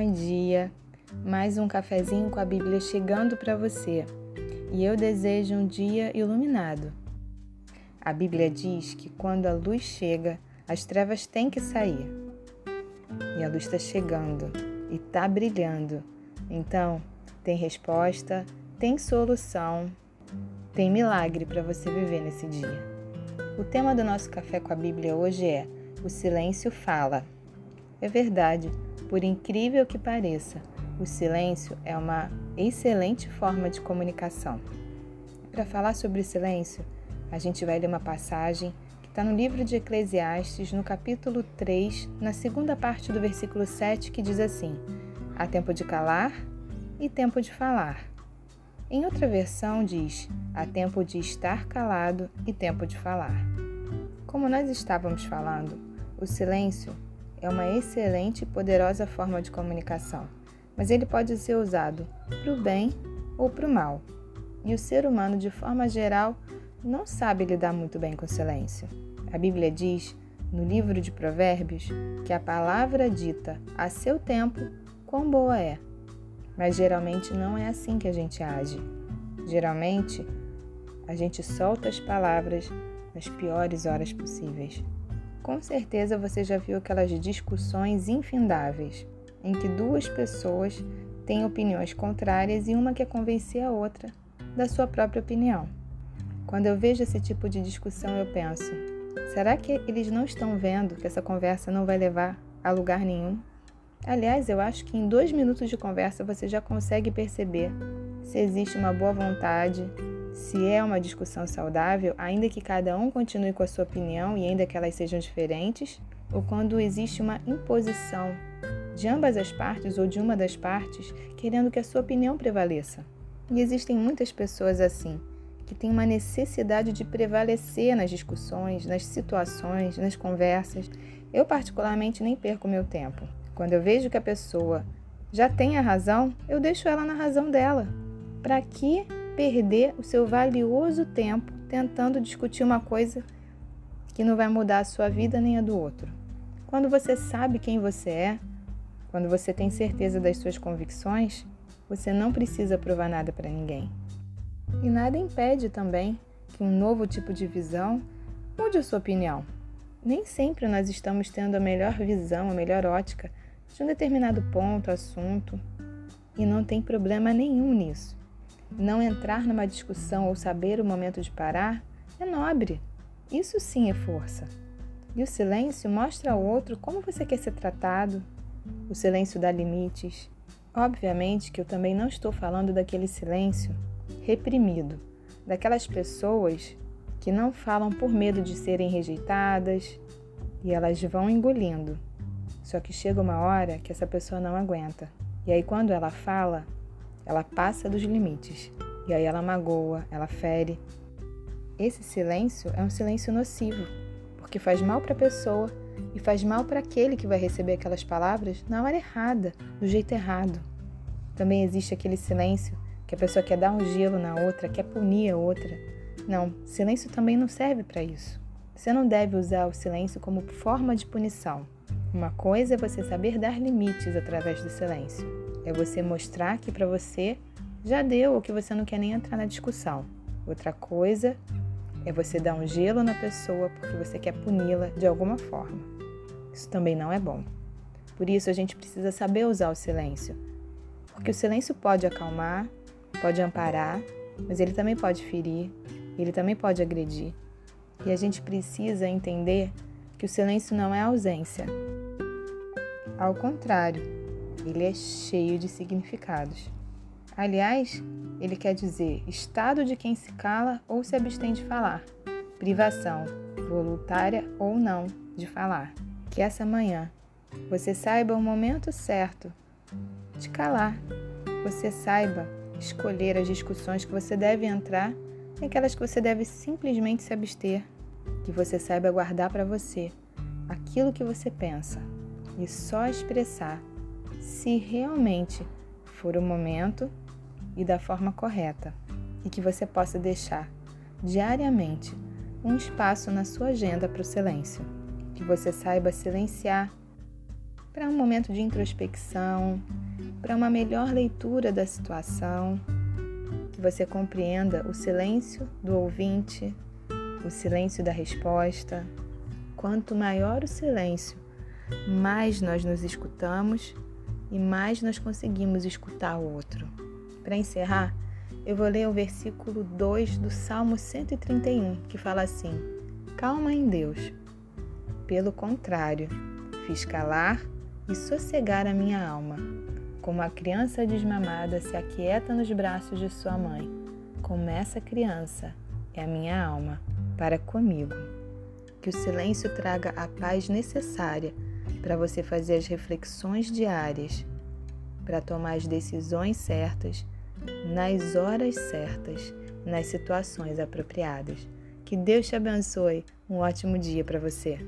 Bom dia! Mais um cafezinho com a Bíblia chegando para você. E eu desejo um dia iluminado. A Bíblia diz que quando a luz chega, as trevas têm que sair. E a luz está chegando e está brilhando. Então, tem resposta, tem solução, tem milagre para você viver nesse dia. O tema do nosso café com a Bíblia hoje é: O silêncio fala. É verdade, por incrível que pareça, o silêncio é uma excelente forma de comunicação. Para falar sobre silêncio, a gente vai ler uma passagem que está no livro de Eclesiastes, no capítulo 3, na segunda parte do versículo 7, que diz assim: Há tempo de calar e tempo de falar. Em outra versão, diz: Há tempo de estar calado e tempo de falar. Como nós estávamos falando, o silêncio é uma excelente e poderosa forma de comunicação, mas ele pode ser usado para o bem ou para o mal. E o ser humano, de forma geral, não sabe lidar muito bem com o silêncio. A Bíblia diz, no livro de Provérbios, que a palavra dita a seu tempo, quão boa é. Mas geralmente não é assim que a gente age. Geralmente, a gente solta as palavras nas piores horas possíveis. Com certeza você já viu aquelas discussões infindáveis em que duas pessoas têm opiniões contrárias e uma quer convencer a outra da sua própria opinião. Quando eu vejo esse tipo de discussão, eu penso: será que eles não estão vendo que essa conversa não vai levar a lugar nenhum? Aliás, eu acho que em dois minutos de conversa você já consegue perceber se existe uma boa vontade, se é uma discussão saudável, ainda que cada um continue com a sua opinião e ainda que elas sejam diferentes, ou quando existe uma imposição de ambas as partes ou de uma das partes querendo que a sua opinião prevaleça. E existem muitas pessoas assim, que têm uma necessidade de prevalecer nas discussões, nas situações, nas conversas. Eu, particularmente, nem perco meu tempo. Quando eu vejo que a pessoa já tem a razão, eu deixo ela na razão dela. Para que perder o seu valioso tempo tentando discutir uma coisa que não vai mudar a sua vida nem a do outro. Quando você sabe quem você é, quando você tem certeza das suas convicções, você não precisa provar nada para ninguém. E nada impede também que um novo tipo de visão mude a sua opinião. Nem sempre nós estamos tendo a melhor visão, a melhor ótica de um determinado ponto, assunto, e não tem problema nenhum nisso. Não entrar numa discussão ou saber o momento de parar é nobre. Isso sim é força. E o silêncio mostra ao outro como você quer ser tratado. O silêncio dá limites. Obviamente que eu também não estou falando daquele silêncio reprimido, daquelas pessoas que não falam por medo de serem rejeitadas e elas vão engolindo. Só que chega uma hora que essa pessoa não aguenta. E aí, quando ela fala, ela passa dos limites e aí ela magoa, ela fere. Esse silêncio é um silêncio nocivo, porque faz mal para a pessoa e faz mal para aquele que vai receber aquelas palavras na hora errada, do jeito errado. Também existe aquele silêncio que a pessoa quer dar um gelo na outra, quer punir a outra. Não, silêncio também não serve para isso. Você não deve usar o silêncio como forma de punição. Uma coisa é você saber dar limites através do silêncio. É você mostrar que para você já deu ou que você não quer nem entrar na discussão. Outra coisa é você dar um gelo na pessoa porque você quer puni-la de alguma forma. Isso também não é bom. Por isso a gente precisa saber usar o silêncio. Porque o silêncio pode acalmar, pode amparar, mas ele também pode ferir, ele também pode agredir. E a gente precisa entender que o silêncio não é ausência. Ao contrário, ele é cheio de significados. Aliás, ele quer dizer estado de quem se cala ou se abstém de falar, privação, voluntária ou não, de falar. Que essa manhã você saiba o momento certo de calar, você saiba escolher as discussões que você deve entrar e aquelas que você deve simplesmente se abster, que você saiba guardar para você aquilo que você pensa e só expressar se realmente for o momento e da forma correta, e que você possa deixar diariamente um espaço na sua agenda para o silêncio, que você saiba silenciar para um momento de introspecção, para uma melhor leitura da situação, que você compreenda o silêncio do ouvinte, o silêncio da resposta. Quanto maior o silêncio, mais nós nos escutamos e mais nós conseguimos escutar o outro. Para encerrar, eu vou ler o versículo 2 do Salmo 131, que fala assim: Calma em Deus. Pelo contrário, fiz calar e sossegar a minha alma. Como a criança desmamada se aquieta nos braços de sua mãe, como essa criança é a minha alma para comigo. Que o silêncio traga a paz necessária para você fazer as reflexões diárias, para tomar as decisões certas, nas horas certas, nas situações apropriadas. Que Deus te abençoe. Um ótimo dia para você.